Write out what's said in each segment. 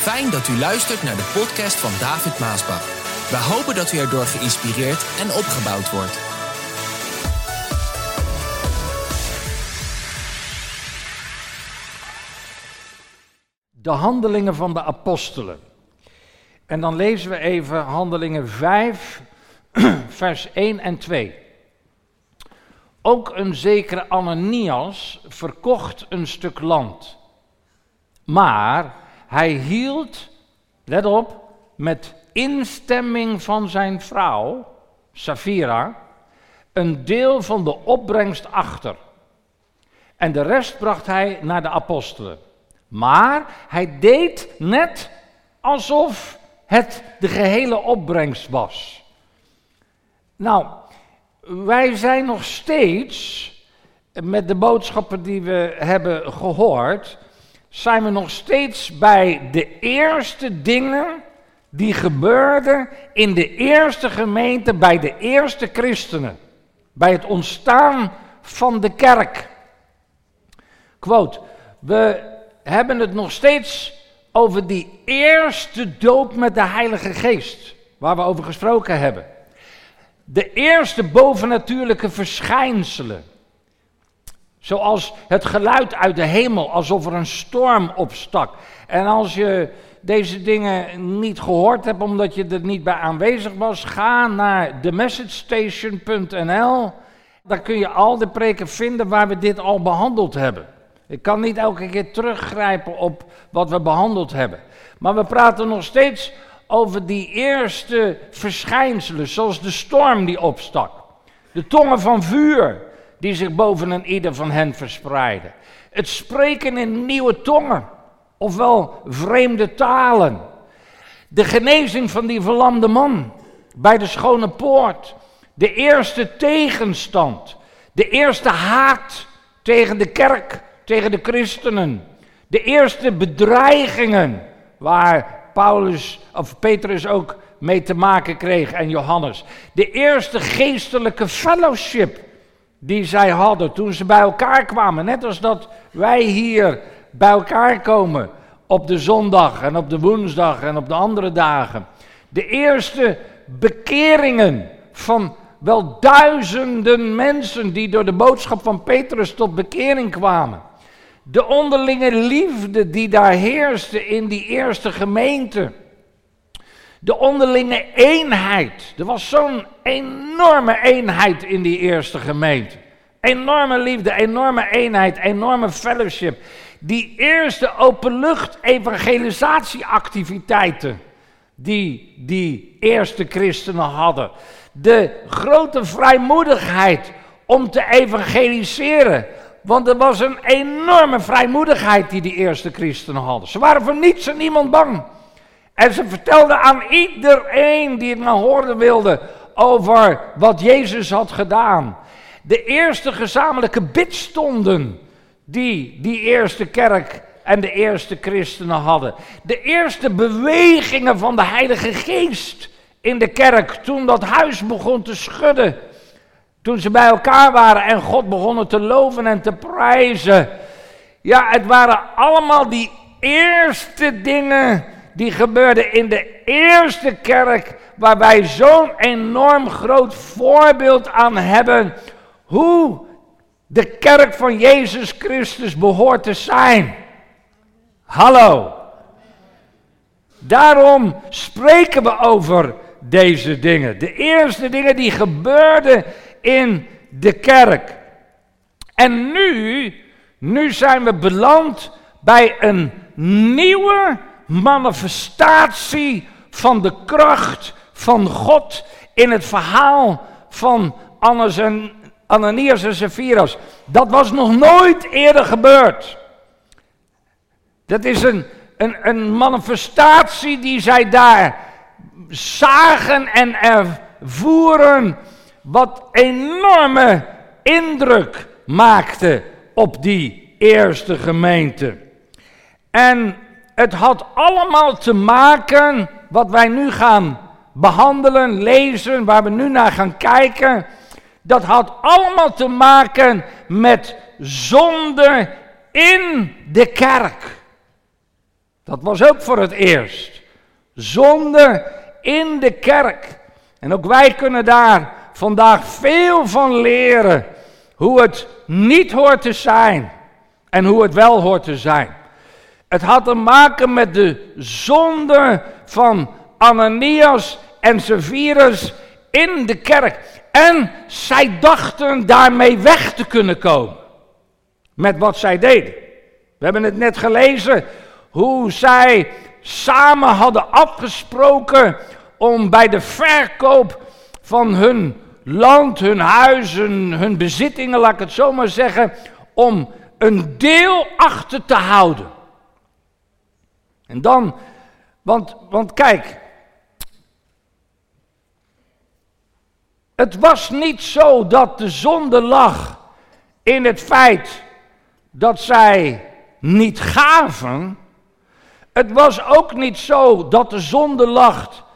Fijn dat u luistert naar de podcast van David Maasbach. We hopen dat u erdoor geïnspireerd en opgebouwd wordt. De handelingen van de apostelen. En dan lezen we even handelingen 5, vers 1 en 2. Ook een zekere Ananias verkocht een stuk land. Maar hij hield, let op, met instemming van zijn vrouw, Safira, een deel van de opbrengst achter. En de rest bracht hij naar de apostelen. Maar hij deed net alsof het de gehele opbrengst was. Nou, wij zijn nog steeds, met de boodschappen die we hebben gehoord, zijn we nog steeds bij de eerste dingen die gebeurden in de eerste gemeente, bij de eerste christenen. Bij het ontstaan van de kerk. Quote, we hebben het nog steeds over die eerste doop met de Heilige Geest, waar we over gesproken hebben. De eerste bovennatuurlijke verschijnselen. Zoals het geluid uit de hemel, alsof er een storm opstak. En als je deze dingen niet gehoord hebt omdat je er niet bij aanwezig was, ga naar themessagestation.nl. Daar kun je al de preken vinden waar we dit al behandeld hebben. Ik kan niet elke keer teruggrijpen op wat we behandeld hebben. Maar we praten nog steeds over die eerste verschijnselen, zoals de storm die opstak. De tongen van vuur die zich boven een ieder van hen verspreiden. Het spreken in nieuwe tongen, ofwel vreemde talen. De genezing van die verlamde man bij de schone poort. De eerste tegenstand. De eerste haat tegen de kerk, tegen de christenen. De eerste bedreigingen waar Paulus of Petrus ook mee te maken kreeg en Johannes. De eerste geestelijke fellowship die zij hadden toen ze bij elkaar kwamen. Net als dat wij hier bij elkaar komen op de zondag en op de woensdag en op de andere dagen. De eerste bekeringen van wel duizenden mensen die door de boodschap van Petrus tot bekering kwamen. De onderlinge liefde die daar heerste in die eerste gemeente. De onderlinge eenheid. Er was zo'n enorme eenheid in die eerste gemeente. Enorme liefde, enorme eenheid, enorme fellowship. Die eerste openlucht evangelisatieactiviteiten die die eerste christenen hadden. De grote vrijmoedigheid om te evangeliseren. Want er was een enorme vrijmoedigheid die die eerste christenen hadden. Ze waren voor niets en niemand bang. En ze vertelden aan iedereen die het maar horen wilde over wat Jezus had gedaan. De eerste gezamenlijke bidstonden die die eerste kerk en de eerste christenen hadden. De eerste bewegingen van de Heilige Geest in de kerk toen dat huis begon te schudden. Toen ze bij elkaar waren en God begonnen te loven en te prijzen. Ja, het waren allemaal die eerste dingen die gebeurden in de eerste kerk, waar wij zo'n enorm groot voorbeeld aan hebben hoe de kerk van Jezus Christus behoort te zijn. Hallo. Daarom spreken we over deze dingen. De eerste dingen die gebeurden in de kerk. En nu, nu zijn we beland bij een nieuwe manifestatie van de kracht van God in het verhaal van Annas en, Ananias en Sapphira's. Dat was nog nooit eerder gebeurd. Dat is een, een, een manifestatie die zij daar zagen en ervoeren, wat enorme indruk maakte op die eerste gemeente. En het had allemaal te maken, wat wij nu gaan behandelen, lezen, waar we nu naar gaan kijken. Dat had allemaal te maken met zonde in de kerk. Dat was ook voor het eerst. Zonde in de kerk. En ook wij kunnen daar vandaag veel van leren. Hoe het niet hoort te zijn en hoe het wel hoort te zijn. Het had te maken met de zonde van Ananias en Severus in de kerk. En zij dachten daarmee weg te kunnen komen. Met wat zij deden. We hebben het net gelezen hoe zij samen hadden afgesproken om bij de verkoop van hun land, hun huizen, hun bezittingen, laat ik het zo maar zeggen, om een deel achter te houden. En dan, want, want kijk, het was niet zo dat de zonde lag in het feit dat zij niet gaven. Het was ook niet zo dat de zonde lag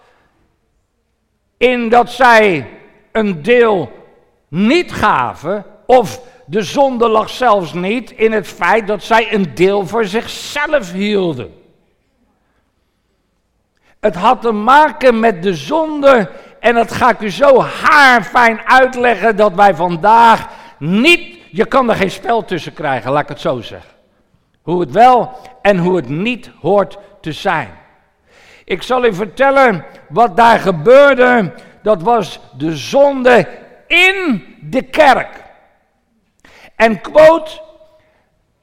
in dat zij een deel niet gaven, of de zonde lag zelfs niet in het feit dat zij een deel voor zichzelf hielden. Het had te maken met de zonde en dat ga ik u zo haarfijn uitleggen dat wij vandaag niet, je kan er geen spel tussen krijgen, laat ik het zo zeggen. Hoe het wel en hoe het niet hoort te zijn. Ik zal u vertellen wat daar gebeurde. Dat was de zonde in de kerk. En quote,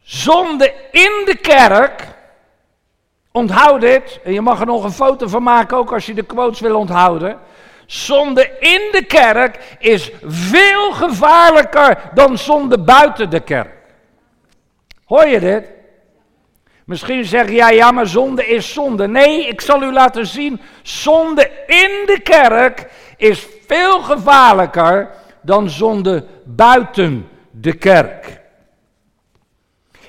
zonde in de kerk. Onthoud dit. En je mag er nog een foto van maken, ook als je de quotes wil onthouden. Zonde in de kerk is veel gevaarlijker dan zonde buiten de kerk. Hoor je dit? Misschien zeg jij, ja, maar zonde is zonde. Nee, ik zal u laten zien, zonde in de kerk is veel gevaarlijker dan zonde buiten de kerk.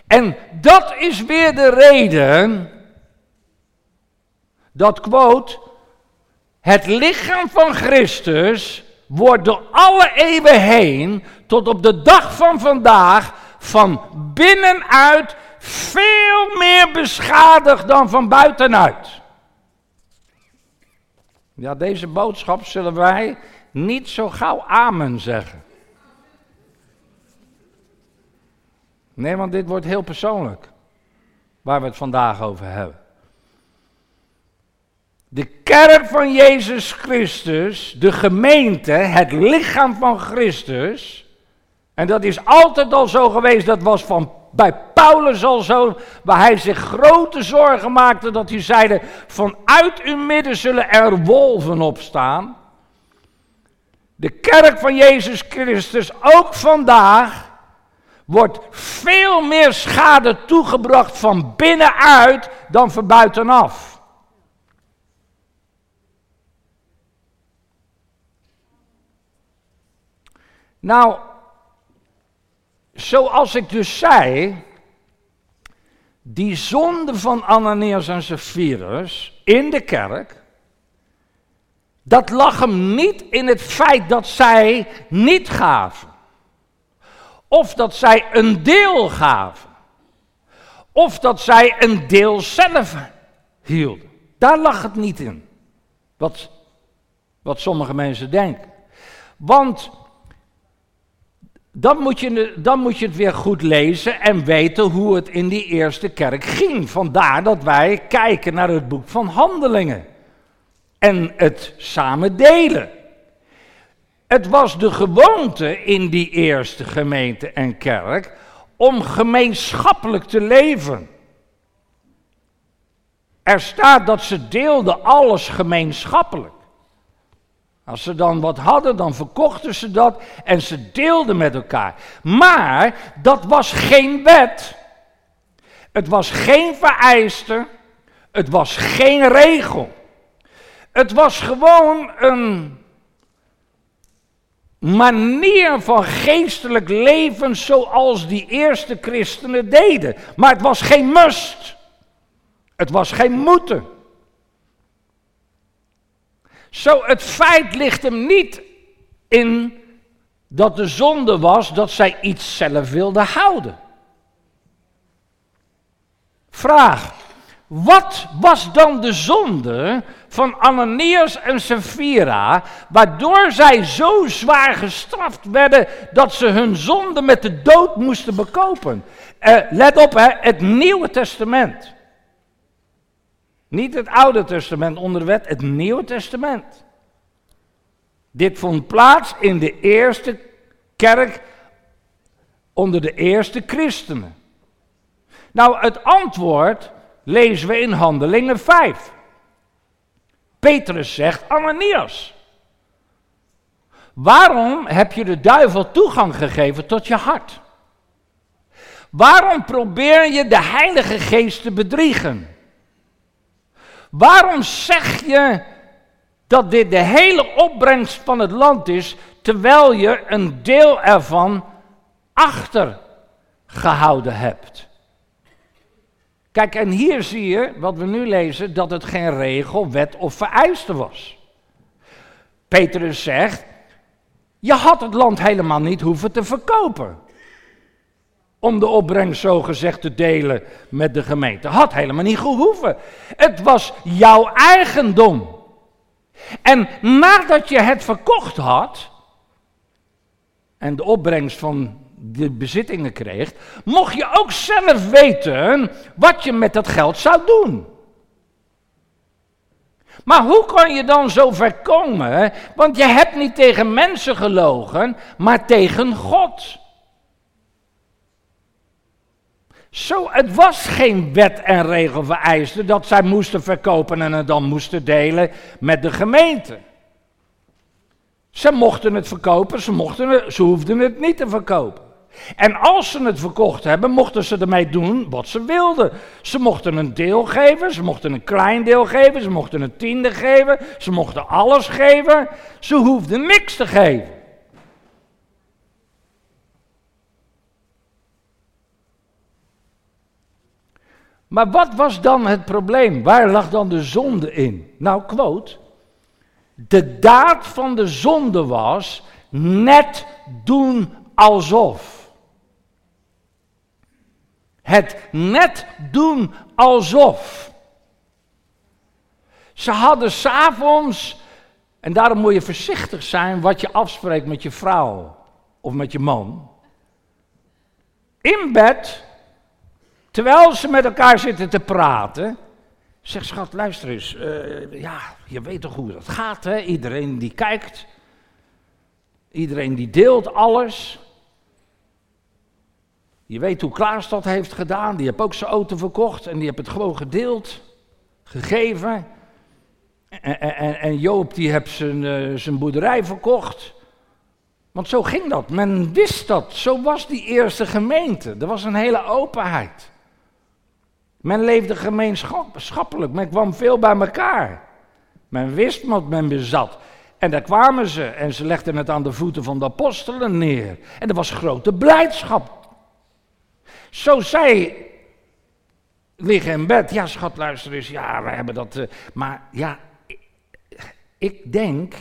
En dat is weer de reden dat, quote, het lichaam van Christus wordt door alle eeuwen heen, tot op de dag van vandaag, van binnenuit veel meer beschadigd dan van buitenuit. Ja, deze boodschap zullen wij niet zo gauw amen zeggen. Nee, want dit wordt heel persoonlijk. Waar we het vandaag over hebben. De kerk van Jezus Christus, de gemeente, het lichaam van Christus. En dat is altijd al zo geweest, dat was van bij Paulus al zo, waar hij zich grote zorgen maakte dat hij zeide, vanuit uw midden zullen er wolven opstaan. De kerk van Jezus Christus, ook vandaag, wordt veel meer schade toegebracht van binnenuit dan van buitenaf. Nou, zoals ik dus zei, die zonde van Ananias en Sapphirus in de kerk, dat lag hem niet in het feit dat zij niet gaven. Of dat zij een deel gaven. Of dat zij een deel zelf hielden. Daar lag het niet in. Wat, wat sommige mensen denken. Want dan moet, je, dan moet je het weer goed lezen en weten hoe het in die eerste kerk ging. Vandaar dat wij kijken naar het boek van Handelingen. En het samen delen. Het was de gewoonte in die eerste gemeente en kerk om gemeenschappelijk te leven. Er staat dat ze deelden alles gemeenschappelijk. Als ze dan wat hadden, dan verkochten ze dat en ze deelden met elkaar. Maar dat was geen wet. Het was geen vereiste. Het was geen regel. Het was gewoon een manier van geestelijk leven zoals die eerste christenen deden. Maar het was geen must. Het was geen moeten. Zo, het feit ligt hem niet in dat de zonde was dat zij iets zelf wilde houden. Vraag. Wat was dan de zonde van Ananias en Sapphira, waardoor zij zo zwaar gestraft werden dat ze hun zonde met de dood moesten bekopen? Uh, let op, hè, het Nieuwe Testament. Niet het Oude Testament onder de wet, het Nieuwe Testament. Dit vond plaats in de eerste kerk onder de eerste christenen. Nou, het antwoord lezen we in Handelingen 5. Petrus zegt, Ananias, waarom heb je de duivel toegang gegeven tot je hart? Waarom probeer je de Heilige Geest te bedriegen? Waarom zeg je dat dit de hele opbrengst van het land is, terwijl je een deel ervan achtergehouden hebt? Kijk, en hier zie je, wat we nu lezen, dat het geen regel, wet of vereiste was. Petrus zegt, je had het land helemaal niet hoeven te verkopen. Om de opbrengst zo gezegd te delen met de gemeente. Had helemaal niet gehoeven. Het was jouw eigendom. En nadat je het verkocht had, en de opbrengst van de bezittingen kreeg, mocht je ook zelf weten wat je met dat geld zou doen. Maar hoe kan je dan zo ver komen? Want je hebt niet tegen mensen gelogen, maar tegen God. Zo, het was geen wet en regel vereiste dat zij moesten verkopen en het dan moesten delen met de gemeente. Ze mochten het verkopen, ze, mochten ze hoefden het niet te verkopen. En als ze het verkocht hebben, mochten ze ermee doen wat ze wilden. Ze mochten een deel geven, ze mochten een klein deel geven, ze mochten een tiende geven, ze mochten alles geven. Ze hoefden niks te geven. Maar wat was dan het probleem? Waar lag dan de zonde in? Nou, quote. De daad van de zonde was net doen alsof. Het net doen alsof. Ze hadden s'avonds, en daarom moet je voorzichtig zijn wat je afspreekt met je vrouw of met je man. In bed, terwijl ze met elkaar zitten te praten, zegt schat, luister eens, uh, ja, je weet toch hoe dat gaat, hè? Iedereen die kijkt, iedereen die deelt alles. Je weet hoe Klaas dat heeft gedaan. Die heeft ook zijn auto verkocht en die heeft het gewoon gedeeld, gegeven. En, en, Joop die heeft zijn, uh, zijn boerderij verkocht. Want zo ging dat. Men wist dat. Zo was die eerste gemeente. Er was een hele openheid. Men leefde gemeenschappelijk. Men kwam veel bij elkaar. Men wist wat men bezat. En daar kwamen ze en ze legden het aan de voeten van de apostelen neer. En er was grote blijdschap. Zo zij liggen in bed. Ja, schat, luister eens. Ja, we hebben dat. Uh, maar ja, ik denk.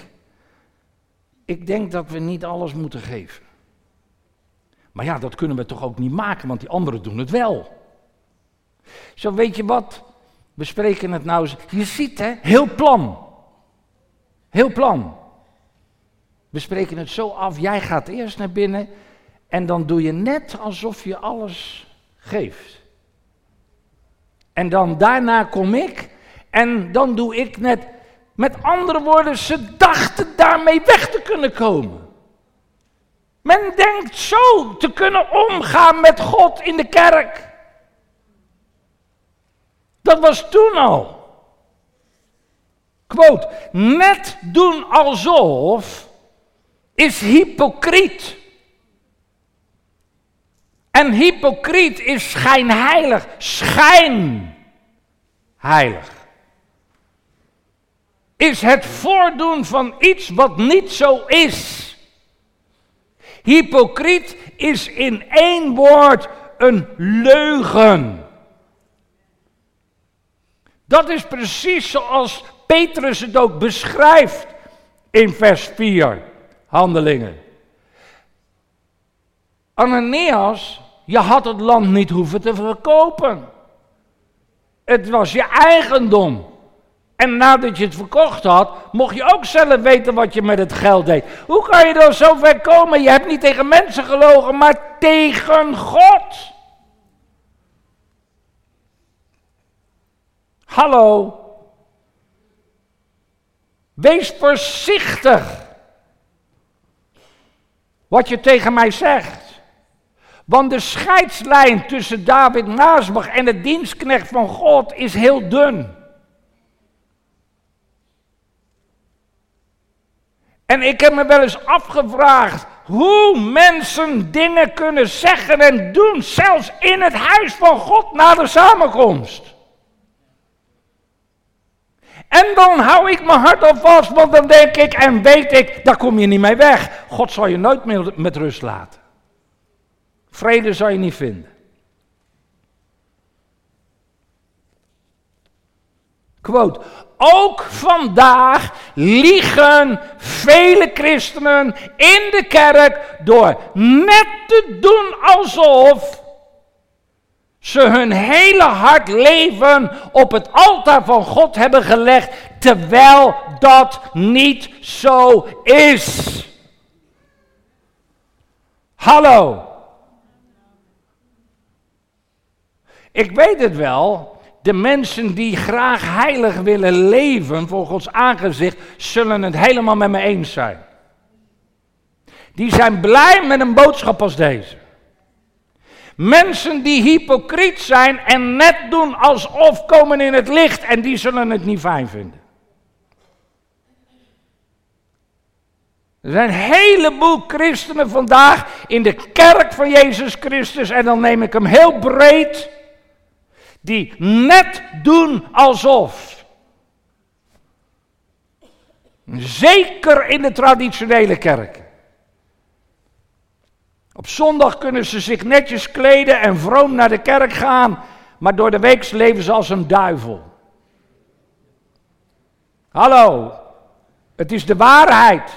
Ik denk dat we niet alles moeten geven. Maar ja, dat kunnen we toch ook niet maken, want die anderen doen het wel. Zo weet je wat? We spreken het nou eens. Je ziet hè, heel plan. Heel plan. We spreken het zo af. Jij gaat eerst naar binnen. En dan doe je net alsof je alles geeft. En dan daarna kom ik en dan doe ik net. Met andere woorden, ze dachten daarmee weg te kunnen komen. Men denkt zo te kunnen omgaan met God in de kerk. Dat was toen al. Quote, net doen alsof is hypocriet. En hypocriet is schijnheilig, schijnheilig. Is het voordoen van iets wat niet zo is. Hypocriet is in één woord een leugen. Dat is precies zoals Petrus het ook beschrijft in vers 4, Handelingen. Ananias, je had het land niet hoeven te verkopen. Het was je eigendom. En nadat je het verkocht had, mocht je ook zelf weten wat je met het geld deed. Hoe kan je dan zo ver komen? Je hebt niet tegen mensen gelogen, maar tegen God. Hallo. Wees voorzichtig wat je tegen mij zegt. Want de scheidslijn tussen David Naasbach en de dienstknecht van God is heel dun. En ik heb me wel eens afgevraagd hoe mensen dingen kunnen zeggen en doen, zelfs in het huis van God na de samenkomst. En dan hou ik mijn hart al vast, want dan denk ik en weet ik, daar kom je niet mee weg. God zal je nooit meer met rust laten. Vrede zal je niet vinden. Quote, ook vandaag liegen vele christenen in de kerk door net te doen alsof ze hun hele hart leven op het altaar van God hebben gelegd, terwijl dat niet zo is. Hallo. Ik weet het wel, de mensen die graag heilig willen leven voor Gods aangezicht, zullen het helemaal met me eens zijn. Die zijn blij met een boodschap als deze. Mensen die hypocriet zijn en net doen alsof komen in het licht en die zullen het niet fijn vinden. Er zijn een heleboel christenen vandaag in de kerk van Jezus Christus en dan neem ik hem heel breed die net doen alsof. Zeker in de traditionele kerken. Op zondag kunnen ze zich netjes kleden en vroom naar de kerk gaan, maar door de week leven ze als een duivel. Hallo, het is de waarheid.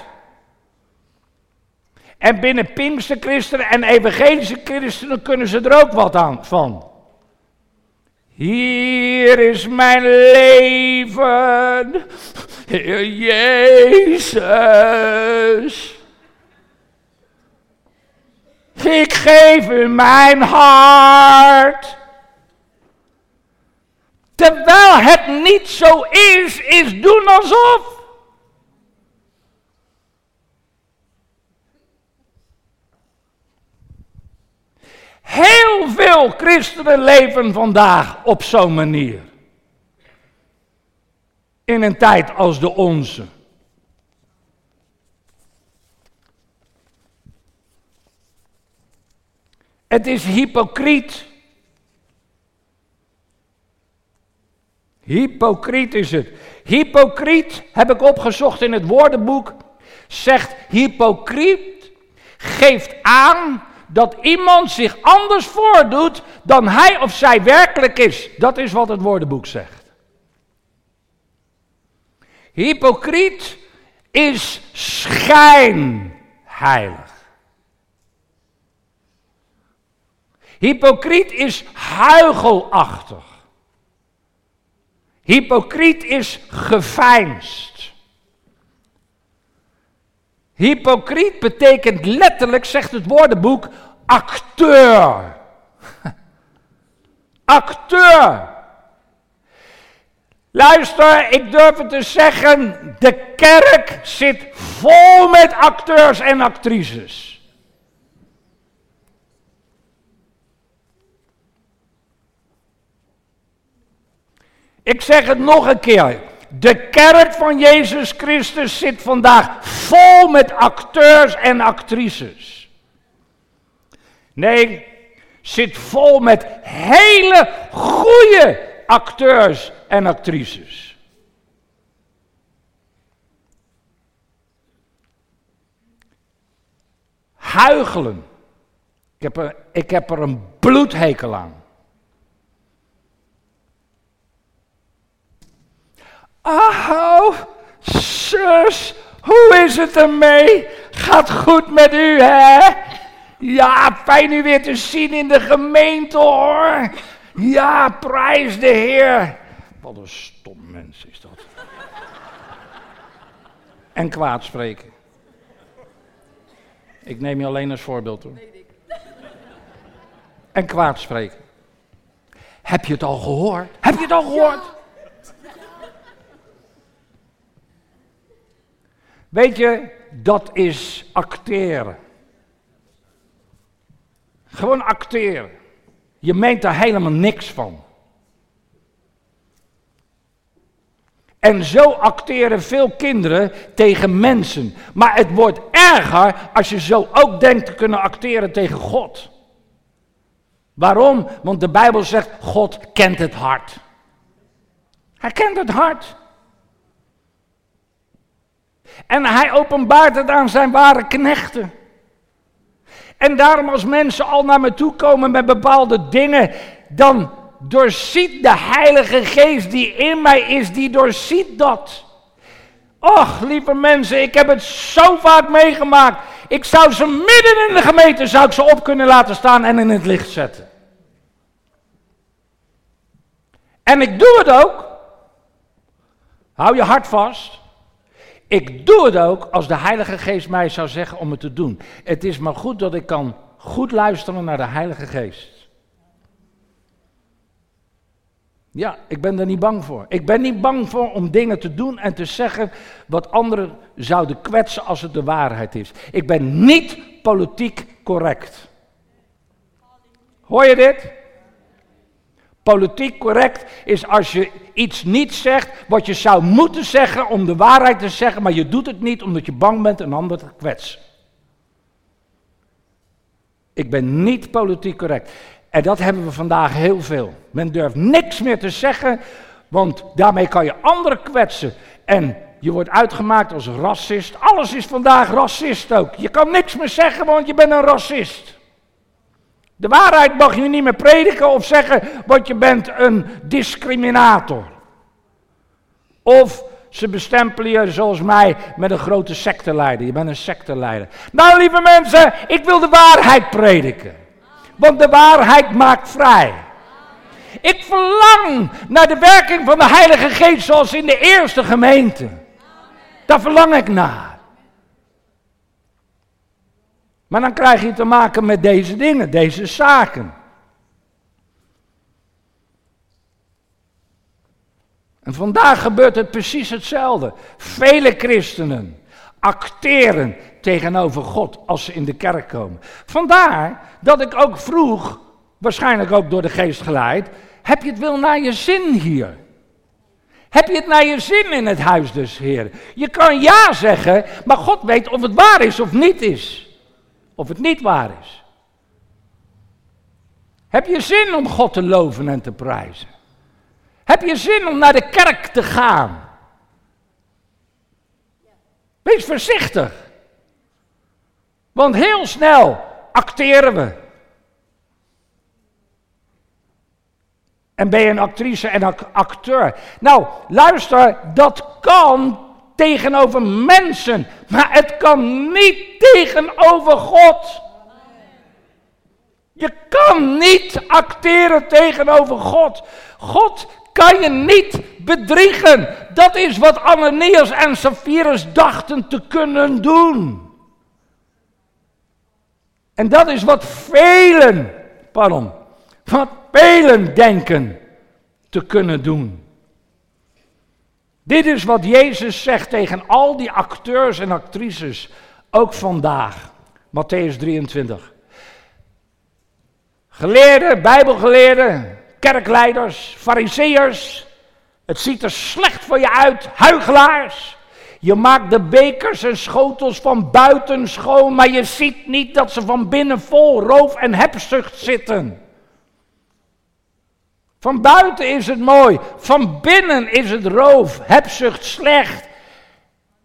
En binnen Pinkster christenen en evangelische christenen kunnen ze er ook wat aan van. Hier is mijn leven, Heer Jezus. Ik geef u mijn hart. Terwijl het niet zo is, is doen alsof. Heel veel christenen leven vandaag op zo'n manier. In een tijd als de onze. Het is hypocriet. Hypocriet is het. Hypocriet, heb ik opgezocht in het woordenboek, zegt hypocriet geeft aan dat iemand zich anders voordoet dan hij of zij werkelijk is. Dat is wat het woordenboek zegt. Hypocriet is schijnheilig. Hypocriet is huigelachtig. Hypocriet is geveinsd. Hypocriet betekent letterlijk, zegt het woordenboek, acteur. acteur. Luister, ik durf het te zeggen, de kerk zit vol met acteurs en actrices. Ik zeg het nog een keer. De kerk van Jezus Christus zit vandaag vol met acteurs en actrices. Nee, zit vol met hele goede acteurs en actrices. Huigelen. Ik heb er, ik heb er een bloedhekel aan. Oh, zus, hoe is het ermee? Gaat goed met u, hè? Ja, fijn u weer te zien in de gemeente, hoor. Ja, prijs de Heer. Wat een stom mens is dat. en kwaad spreken. Ik neem je alleen als voorbeeld hoor. En kwaad spreken. Heb je het al gehoord? Heb je het al gehoord? Weet je, dat is acteren. Gewoon acteren. Je meent daar helemaal niks van. En zo acteren veel kinderen tegen mensen. Maar het wordt erger als je zo ook denkt te kunnen acteren tegen God. Waarom? Want de Bijbel zegt, God kent het hart. Hij kent het hart. En hij openbaart het aan zijn ware knechten. En daarom als mensen al naar me toe komen met bepaalde dingen, dan doorziet de Heilige Geest die in mij is, die doorziet dat. Och, lieve mensen, ik heb het zo vaak meegemaakt. Ik zou ze midden in de gemeente zou ik ze op kunnen laten staan en in het licht zetten. En ik doe het ook. Hou je hart vast. Ik doe het ook als de Heilige Geest mij zou zeggen om het te doen. Het is maar goed dat ik kan goed luisteren naar de Heilige Geest. Ja, ik ben er niet bang voor. Ik ben niet bang voor om dingen te doen en te zeggen wat anderen zouden kwetsen als het de waarheid is. Ik ben niet politiek correct. Hoor je dit? Politiek correct is als je iets niet zegt wat je zou moeten zeggen om de waarheid te zeggen, maar je doet het niet omdat je bang bent een ander te kwetsen. Ik ben niet politiek correct. En dat hebben we vandaag heel veel. Men durft niks meer te zeggen, want daarmee kan je anderen kwetsen. En je wordt uitgemaakt als racist. Alles is vandaag racist ook. Je kan niks meer zeggen, want je bent een racist. De waarheid mag je niet meer prediken of zeggen, want je bent een discriminator. Of ze bestempelen je zoals mij met een grote secteleider. Je bent een secteleider. Nou, lieve mensen, ik wil de waarheid prediken. Want de waarheid maakt vrij. Ik verlang naar de werking van de Heilige Geest zoals in de eerste gemeente. Daar verlang ik naar. Maar dan krijg je te maken met deze dingen, deze zaken. En vandaag gebeurt het precies hetzelfde. Vele christenen acteren tegenover God als ze in de kerk komen. Vandaar dat ik ook vroeg, waarschijnlijk ook door de geest geleid, heb je het wel naar je zin hier? Heb je het naar je zin in het huis dus, Heer? Je kan ja zeggen, maar God weet of het waar is of niet is. Of het niet waar is. Heb je zin om God te loven en te prijzen? Heb je zin om naar de kerk te gaan? Wees voorzichtig. Want heel snel acteren we. En ben je een actrice en acteur? Nou, luister, dat kan tegenover mensen, maar het kan niet tegenover God. Je kan niet acteren tegenover God. God kan je niet bedriegen. Dat is wat Ananias en Sapphirus dachten te kunnen doen. En dat is wat velen, pardon, wat velen denken te kunnen doen. Dit is wat Jezus zegt tegen al die acteurs en actrices, ook vandaag. Matthäus 23. Geleerden, bijbelgeleerden, kerkleiders, fariseërs. Het ziet er slecht voor je uit, huigelaars. Je maakt de bekers en schotels van buiten schoon, maar je ziet niet dat ze van binnen vol roof en hebzucht zitten. Van buiten is het mooi, van binnen is het roof, hebzucht slecht.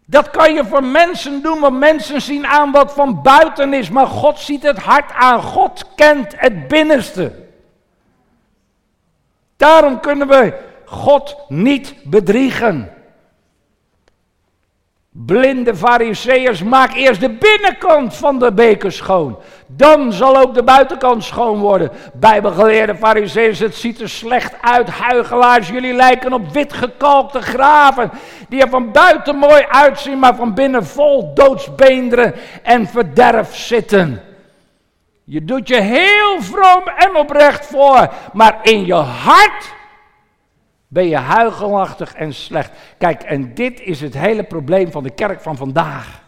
Dat kan je voor mensen doen, want mensen zien aan wat van buiten is, maar God ziet het hart aan. God kent het binnenste. Daarom kunnen we God niet bedriegen. Blinde fariseërs, maak eerst de binnenkant van de beker schoon. Dan zal ook de buitenkant schoon worden. Bijbelgeleerde fariseërs, het ziet er slecht uit. Huigelaars, jullie lijken op witgekalkte graven. Die er van buiten mooi uitzien, maar van binnen vol doodsbeenderen en verderf zitten. Je doet je heel vroom en oprecht voor, maar in je hart ben je huigelachtig en slecht. Kijk, en dit is het hele probleem van de kerk van vandaag.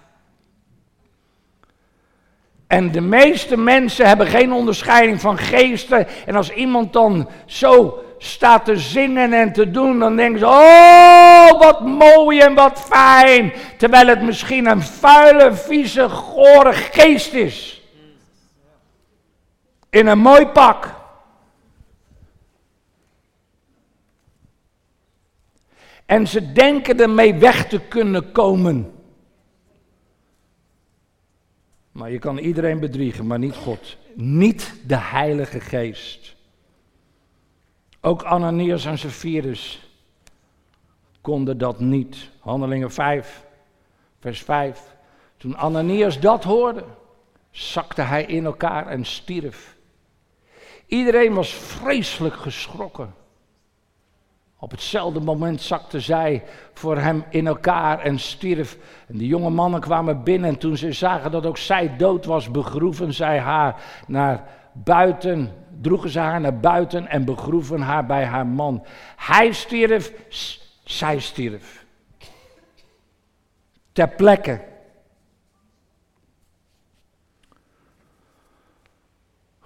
En de meeste mensen hebben geen onderscheiding van geesten. En als iemand dan zo staat te zingen en te doen, dan denken ze: Oh, wat mooi en wat fijn. Terwijl het misschien een vuile, vieze, gore geest is. In een mooi pak. En ze denken ermee weg te kunnen komen. Maar je kan iedereen bedriegen, maar niet God. Niet de Heilige Geest. Ook Ananias en Sapphirus konden dat niet. Handelingen 5, vers 5. Toen Ananias dat hoorde, zakte hij in elkaar en stierf. Iedereen was vreselijk geschrokken. Op hetzelfde moment zakte zij voor hem in elkaar en stierf. En de jonge mannen kwamen binnen en toen ze zagen dat ook zij dood was, begroeven zij haar naar buiten, droegen ze haar naar buiten en begroeven haar bij haar man. Hij stierf, zij stierf. Ter plekke.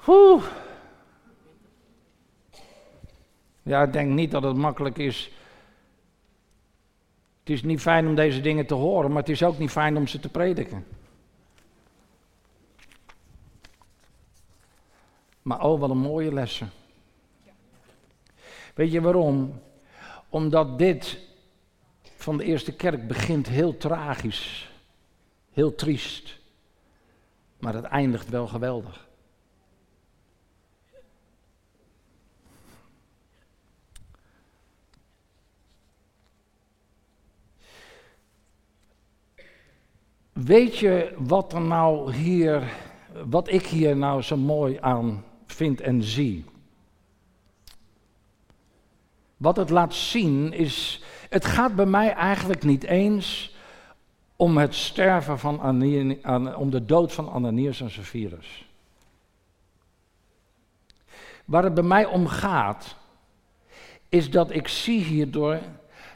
Oeh. Ja, ik denk niet dat het makkelijk is. Het is niet fijn om deze dingen te horen, maar het is ook niet fijn om ze te prediken. Maar oh, wat een mooie lessen. Weet je waarom? Omdat dit van de eerste kerk begint heel tragisch, heel triest, maar het eindigt wel geweldig. Weet je wat er nou hier, wat ik hier nou zo mooi aan vind en zie? Wat het laat zien is, het gaat bij mij eigenlijk niet eens om het sterven van om de dood van Ananias en Sapphirus. Waar het bij mij om gaat, is dat ik zie hierdoor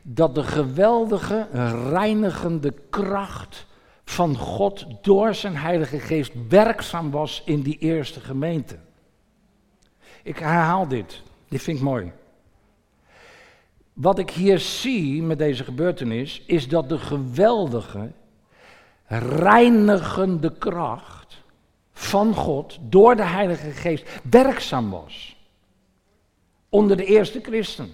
dat de geweldige, reinigende kracht van God door zijn Heilige Geest werkzaam was in die eerste gemeente. Ik herhaal dit, dit vind ik mooi. Wat ik hier zie met deze gebeurtenis is dat de geweldige, reinigende kracht van God door de Heilige Geest werkzaam was. Onder de eerste christen.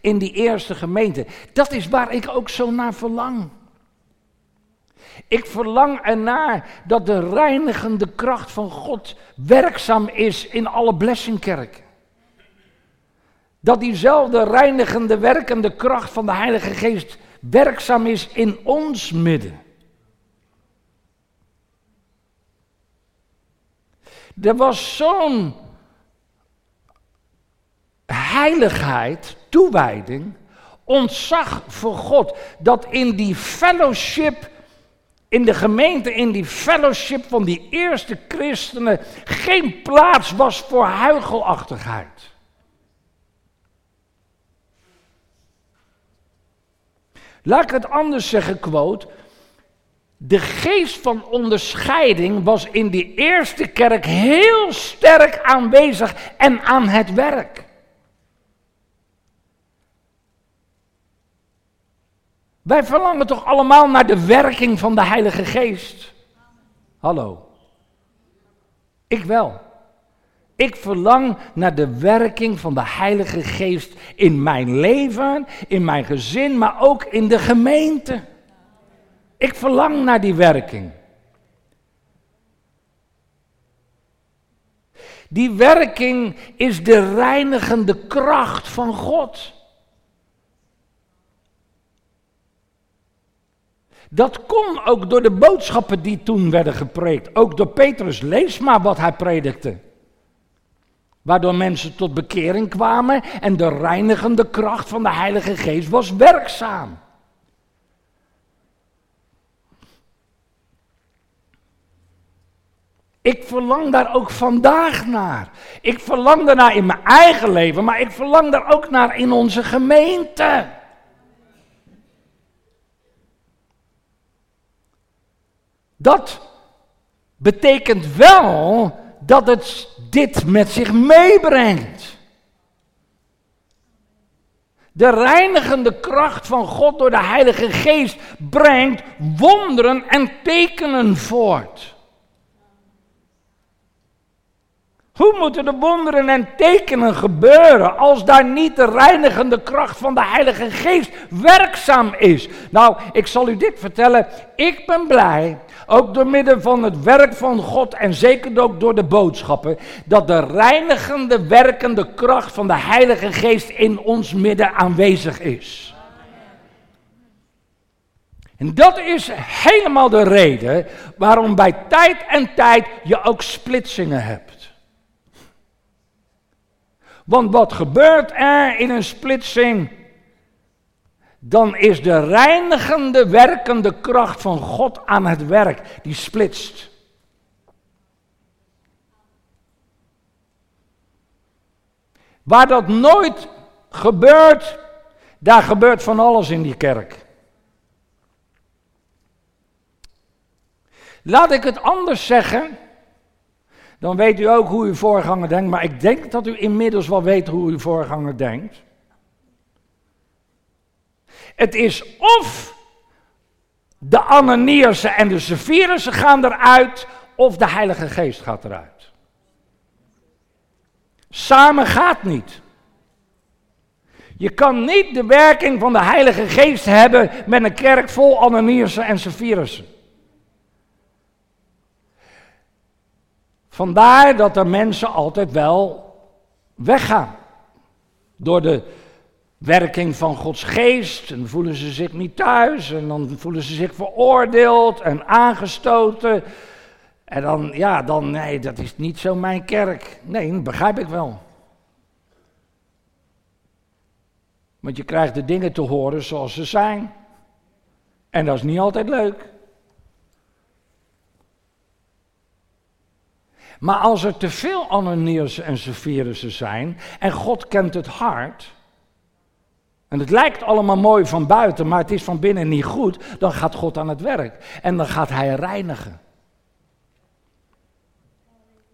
In die eerste gemeente. Dat is waar ik ook zo naar verlang. Ik verlang ernaar dat de reinigende kracht van God werkzaam is in alle blessingkerken. Dat diezelfde reinigende, werkende kracht van de Heilige Geest werkzaam is in ons midden. Er was zo'n heiligheid, toewijding, ontzag voor God, dat in die fellowship in de gemeente, in die fellowship van die eerste christenen, geen plaats was voor huigelachtigheid. Laat ik het anders zeggen, quote. De geest van onderscheiding was in die eerste kerk heel sterk aanwezig en aan het werk. Wij verlangen toch allemaal naar de werking van de Heilige Geest? Hallo. Ik wel. Ik verlang naar de werking van de Heilige Geest in mijn leven, in mijn gezin, maar ook in de gemeente. Ik verlang naar die werking. Die werking is de reinigende kracht van God. Dat kon ook door de boodschappen die toen werden gepreekt. Ook door Petrus. Lees maar wat hij predikte. Waardoor mensen tot bekering kwamen en de reinigende kracht van de Heilige Geest was werkzaam. Ik verlang daar ook vandaag naar. Ik verlang daarnaar in mijn eigen leven, maar ik verlang daar ook naar in onze gemeente. Dat betekent wel dat het dit met zich meebrengt. De reinigende kracht van God door de Heilige Geest brengt wonderen en tekenen voort. Hoe moeten de wonderen en tekenen gebeuren als daar niet de reinigende kracht van de Heilige Geest werkzaam is? Nou, ik zal u dit vertellen. Ik ben blij, ook door middel van het werk van God en zeker ook door de boodschappen, dat de reinigende, werkende kracht van de Heilige Geest in ons midden aanwezig is. En dat is helemaal de reden waarom bij tijd en tijd je ook splitsingen hebt. Want wat gebeurt er in een splitsing? Dan is de reinigende, werkende kracht van God aan het werk. Die splitst. Waar dat nooit gebeurt, daar gebeurt van alles in die kerk. Laat ik het anders zeggen dan weet u ook hoe uw voorganger denkt. Maar ik denk dat u inmiddels wel weet hoe uw voorganger denkt. Het is of de Ananiërse en de Sephirussen gaan eruit, of de Heilige Geest gaat eruit. Samen gaat niet. Je kan niet de werking van de Heilige Geest hebben met een kerk vol Ananiërse en Sephirussen. Vandaar dat er mensen altijd wel weggaan. Door de werking van Gods geest. En voelen ze zich niet thuis. En dan voelen ze zich veroordeeld en aangestoten. En dan, ja, dan, nee, dat is niet zo mijn kerk. Nee, dat begrijp ik wel. Want je krijgt de dingen te horen zoals ze zijn. En dat is niet altijd leuk. Maar als er te veel Ananias en Saphirussen zijn en God kent het hart, en het lijkt allemaal mooi van buiten, maar het is van binnen niet goed, dan gaat God aan het werk en dan gaat Hij reinigen.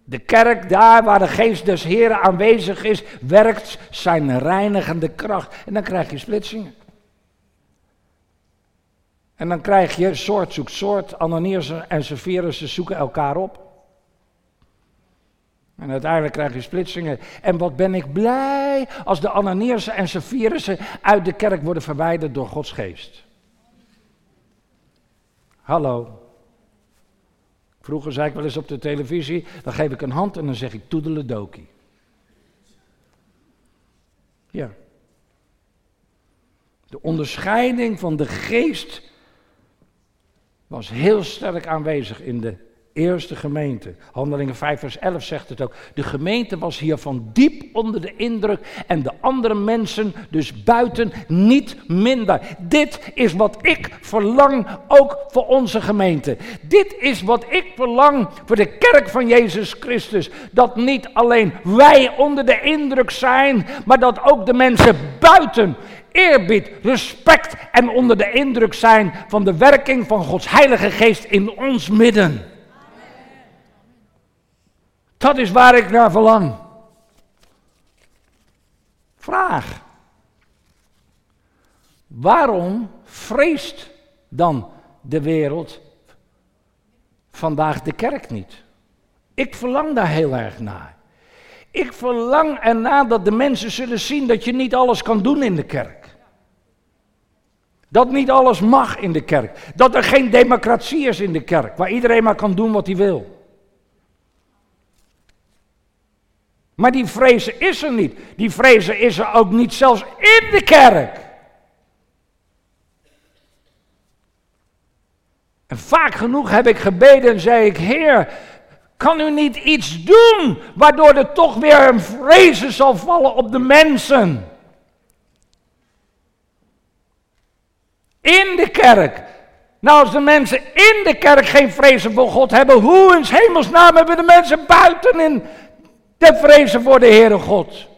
De kerk, daar waar de geest des Heren aanwezig is, werkt zijn reinigende kracht. En dan krijg je splitsingen. En dan krijg je soort zoekt soort, Ananias en Sapphirus, ze zoeken elkaar op. En uiteindelijk krijg je splitsingen. En wat ben ik blij als de Ananiërse en Saphirussen uit de kerk worden verwijderd door Gods geest. Hallo. Vroeger zei ik wel eens op de televisie, dan geef ik een hand en dan zeg ik toedeledokie. Ja. De onderscheiding van de geest was heel sterk aanwezig in de eerste gemeente. Handelingen 5 vers 11 zegt het ook. De gemeente was hiervan diep onder de indruk en de andere mensen dus buiten niet minder. Dit is wat ik verlang ook voor onze gemeente. Dit is wat ik verlang voor de kerk van Jezus Christus. Dat niet alleen wij onder de indruk zijn, maar dat ook de mensen buiten eerbied, respect en onder de indruk zijn van de werking van Gods Heilige Geest in ons midden. Dat is waar ik naar verlang. Vraag. Waarom vreest dan de wereld vandaag de kerk niet? Ik verlang daar heel erg naar. Ik verlang ernaar dat de mensen zullen zien dat je niet alles kan doen in de kerk. Dat niet alles mag in de kerk. Dat er geen democratie is in de kerk, waar iedereen maar kan doen wat hij wil. Maar die vrezen is er niet. Die vrezen is er ook niet zelfs in de kerk. En vaak genoeg heb ik gebeden en zei ik, Heer, kan u niet iets doen waardoor er toch weer een vrezen zal vallen op de mensen? In de kerk. Nou, als de mensen in de kerk geen vrezen voor God hebben, hoe in hemelsnaam hebben de mensen buiten in de vrezen voor de Heere God?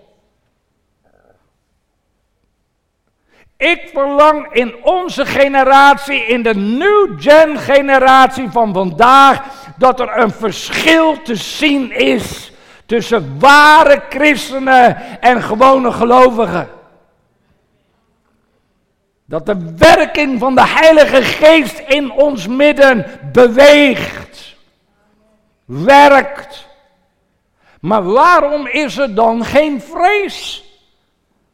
Ik verlang in onze generatie, in de new gen generatie van vandaag, dat er een verschil te zien is tussen ware christenen en gewone gelovigen. Dat de werking van de Heilige Geest in ons midden beweegt, werkt. Maar waarom is er dan geen vrees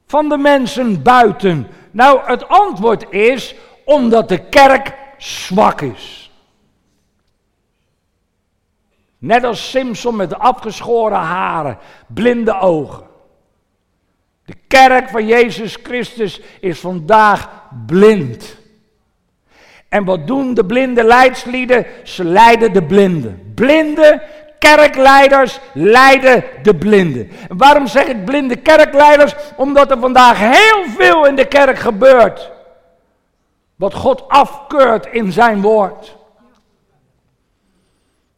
van de mensen buiten? Nou, het antwoord is omdat de kerk zwak is. Net als Simpson met afgeschoren haren, blinde ogen. De kerk van Jezus Christus is vandaag blind. En wat doen de blinde leidslieden? Ze leiden de blinden. Blinde kerkleiders leiden de blinden. En waarom zeg ik blinde kerkleiders? Omdat er vandaag heel veel in de kerk gebeurt. Wat God afkeurt in zijn woord.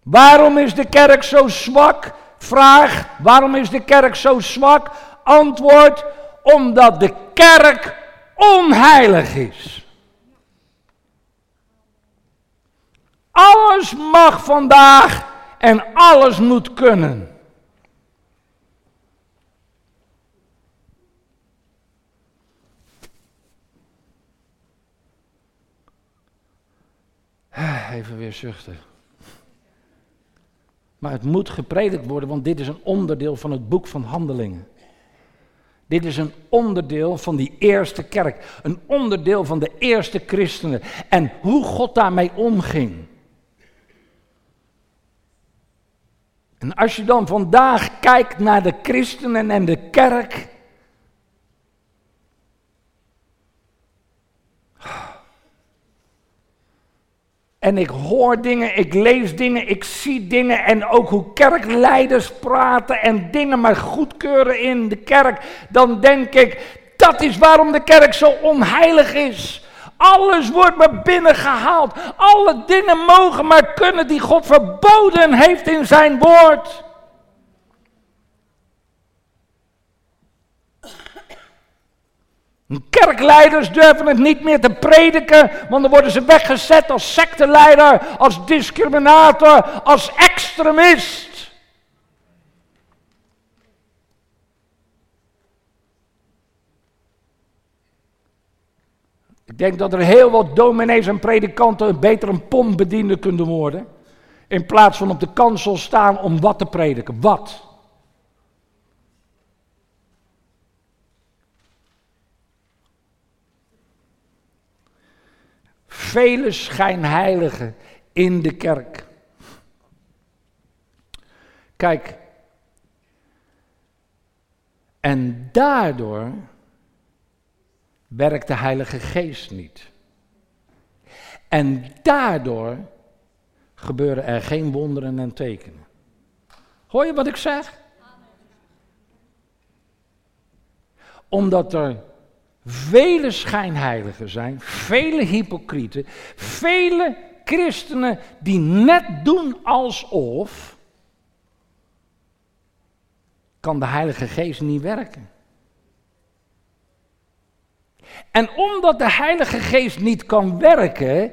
Waarom is de kerk zo zwak? Vraag, waarom is de kerk zo zwak? Antwoord, omdat de kerk onheilig is. Alles mag vandaag en alles moet kunnen. Even weer zuchten. Maar het moet gepredikt worden, want dit is een onderdeel van het boek van Handelingen. Dit is een onderdeel van die eerste kerk, een onderdeel van de eerste christenen en hoe God daarmee omging. En als je dan vandaag kijkt naar de christenen en de kerk. En ik hoor dingen, ik lees dingen, ik zie dingen en ook hoe kerkleiders praten en dingen maar goedkeuren in de kerk. Dan denk ik, dat is waarom de kerk zo onheilig is. Alles wordt maar binnengehaald. Alle dingen mogen maar kunnen die God verboden heeft in zijn woord. Kerkleiders durven het niet meer te prediken, want dan worden ze weggezet als secteleider, als discriminator, als extremist. Ik denk dat er heel wat dominees en predikanten beter een pombediende kunnen worden. In plaats van op de kansel staan om wat te prediken. Wat? Vele schijnheiligen in de kerk. Kijk, en daardoor werkt de Heilige Geest niet. En daardoor gebeuren er geen wonderen en tekenen. Hoor je wat ik zeg? Omdat er vele schijnheiligen zijn, vele hypocrieten, vele christenen die net doen alsof, kan de Heilige Geest niet werken. En omdat de Heilige Geest niet kan werken,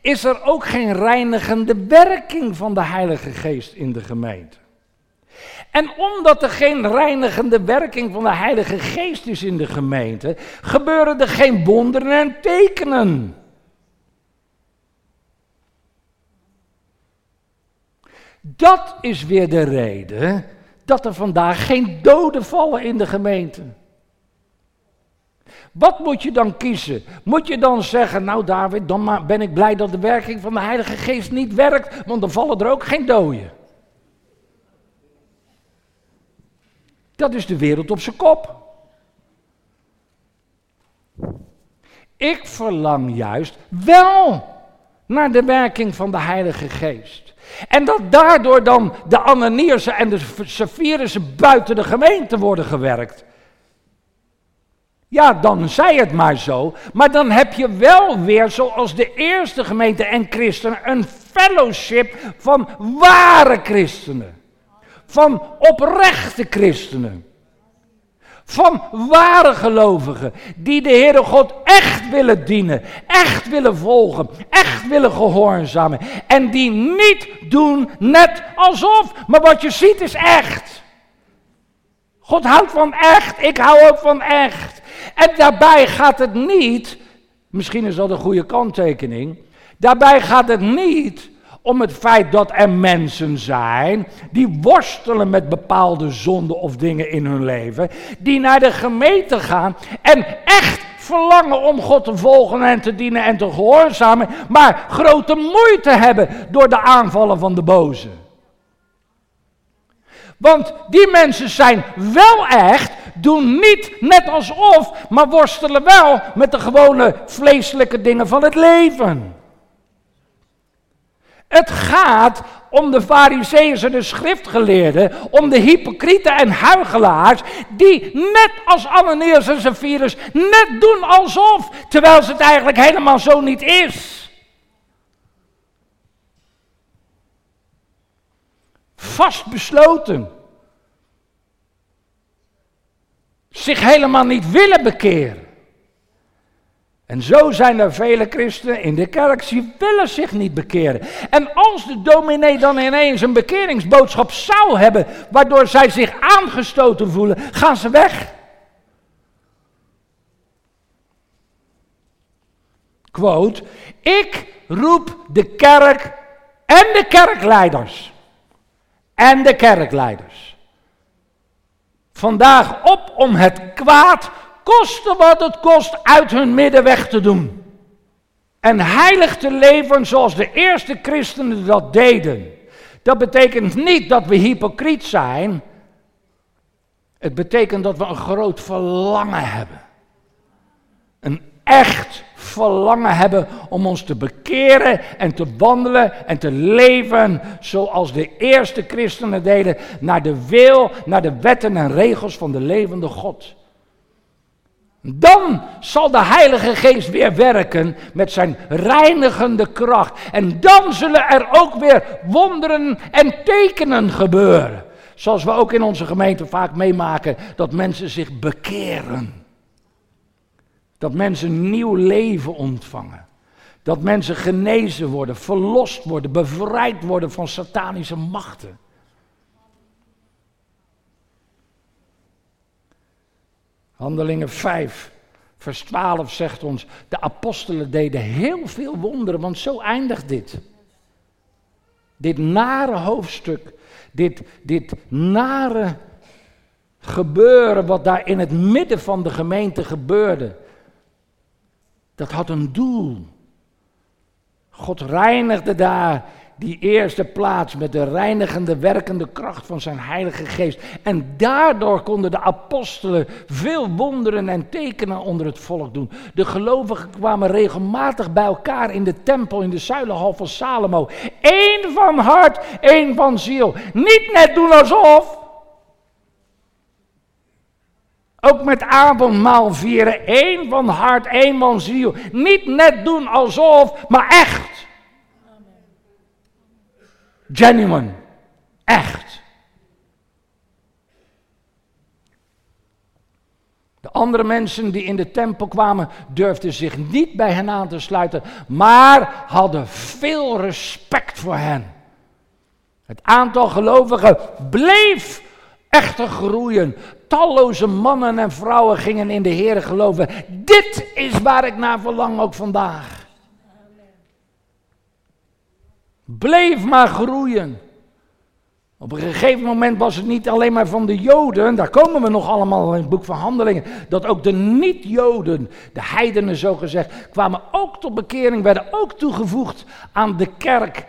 is er ook geen reinigende werking van de Heilige Geest in de gemeente. En omdat er geen reinigende werking van de Heilige Geest is in de gemeente, gebeuren er geen wonderen en tekenen. Dat is weer de reden dat er vandaag geen doden vallen in de gemeente. Wat moet je dan kiezen? Moet je dan zeggen, nou David, dan ben ik blij dat de werking van de Heilige Geest niet werkt, want dan vallen er ook geen doden. Dat is de wereld op zijn kop. Ik verlang juist wel naar de werking van de Heilige Geest. En dat daardoor dan de Ananierse en de Saphirische buiten de gemeente worden gewerkt. Ja, dan zij het maar zo. Maar dan heb je wel weer, zoals de eerste gemeente en christenen, een fellowship van ware christenen. Van oprechte christenen. Van ware gelovigen die de Heere God echt willen dienen, echt willen volgen, echt willen gehoorzamen. En die niet doen net alsof, maar wat je ziet is echt. God houdt van echt, ik hou ook van echt. En daarbij gaat het niet, misschien is dat een goede kanttekening, daarbij gaat het niet om het feit dat er mensen zijn die worstelen met bepaalde zonden of dingen in hun leven, die naar de gemeente gaan en echt verlangen om God te volgen en te dienen en te gehoorzamen, maar grote moeite hebben door de aanvallen van de boze. Want die mensen zijn wel echt, doen niet net alsof, maar worstelen wel met de gewone vleeselijke dingen van het leven. Het gaat om de fariseeën en de schriftgeleerden, om de hypocrieten en huigelaars, die net als Ananias en Sapphirus net doen alsof, terwijl ze het eigenlijk helemaal zo niet is. Vastbesloten. Zich helemaal niet willen bekeren. En zo zijn er vele christenen in de kerk die willen zich niet bekeren. En als de dominee dan ineens een bekeringsboodschap zou hebben, waardoor zij zich aangestoten voelen, gaan ze weg. Quote, ik roep de kerk en de kerkleiders. En de kerkleiders. Vandaag op om het kwaad koste wat het kost, uit hun midden weg te doen. En heilig te leven zoals de eerste christenen dat deden. Dat betekent niet dat we hypocriet zijn. Het betekent dat we een groot verlangen hebben. Een echt verlangen hebben om ons te bekeren en te wandelen en te leven zoals de eerste christenen deden, naar de wil, naar de wetten en regels van de levende God. Dan zal de Heilige Geest weer werken met zijn reinigende kracht. En dan zullen er ook weer wonderen en tekenen gebeuren. Zoals we ook in onze gemeente vaak meemaken, dat mensen zich bekeren. Dat mensen nieuw leven ontvangen. Dat mensen genezen worden, verlost worden, bevrijd worden van satanische machten. Handelingen 5, vers 12 zegt ons, de apostelen deden heel veel wonderen, want zo eindigt dit. Dit nare hoofdstuk, dit, dit nare gebeuren wat daar in het midden van de gemeente gebeurde, dat had een doel. God reinigde daar die eerste plaats met de reinigende, werkende kracht van zijn Heilige Geest. En daardoor konden de apostelen veel wonderen en tekenen onder het volk doen. De gelovigen kwamen regelmatig bij elkaar in de tempel, in de zuilenhal van Salomo. Eén van hart, één van ziel. Niet net doen alsof. Ook met avondmaal vieren, één van hart, één van ziel. Niet net doen alsof, maar echt. Genuine. Echt. De andere mensen die in de tempel kwamen durfden zich niet bij hen aan te sluiten, maar hadden veel respect voor hen. Het aantal gelovigen bleef echter groeien. Talloze mannen en vrouwen gingen in de Heer geloven. Dit is waar ik naar verlang ook vandaag. Bleef maar groeien. Op een gegeven moment was het niet alleen maar van de Joden, daar komen we nog allemaal in het boek van Handelingen, dat ook de niet-Joden, de heidenen zo gezegd, kwamen ook tot bekering, werden ook toegevoegd aan de kerk.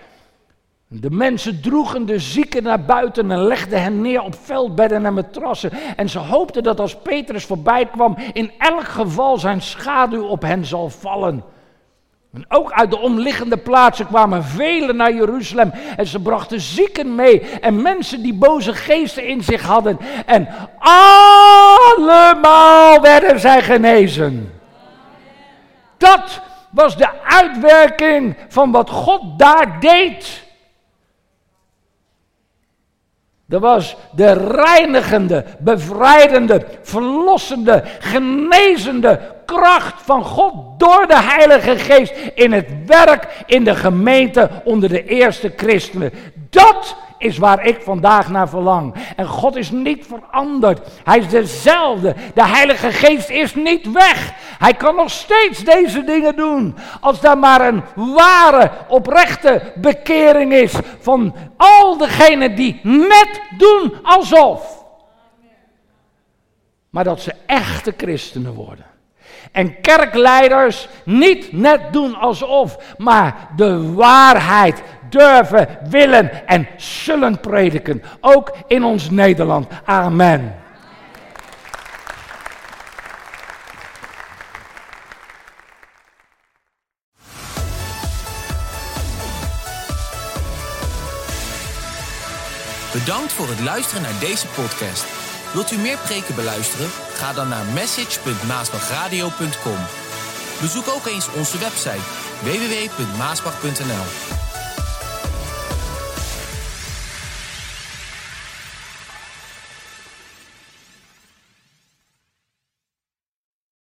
De mensen droegen de zieken naar buiten en legden hen neer op veldbedden en matrassen. En ze hoopten dat als Petrus voorbij kwam, in elk geval zijn schaduw op hen zal vallen. En ook uit de omliggende plaatsen kwamen velen naar Jeruzalem. En ze brachten zieken mee. En mensen die boze geesten in zich hadden. En allemaal werden zij genezen. Dat was de uitwerking van wat God daar deed. Dat was de reinigende, bevrijdende, verlossende, genezende kracht van God door de Heilige Geest in het werk in de gemeente onder de eerste christenen. Dat is waar ik vandaag naar verlang. En God is niet veranderd. Hij is dezelfde. De Heilige Geest is niet weg. Hij kan nog steeds deze dingen doen. Als daar maar een ware, oprechte bekering is van al degenen die net doen alsof. Maar dat ze echte christenen worden. En kerkleiders niet net doen alsof, maar de waarheid durven, willen en zullen prediken. Ook in ons Nederland. Amen. Bedankt voor het luisteren naar deze podcast. Wilt u meer preken beluisteren? Ga dan naar message.maasbachradio.com. Bezoek ook eens onze website www.maasbach.nl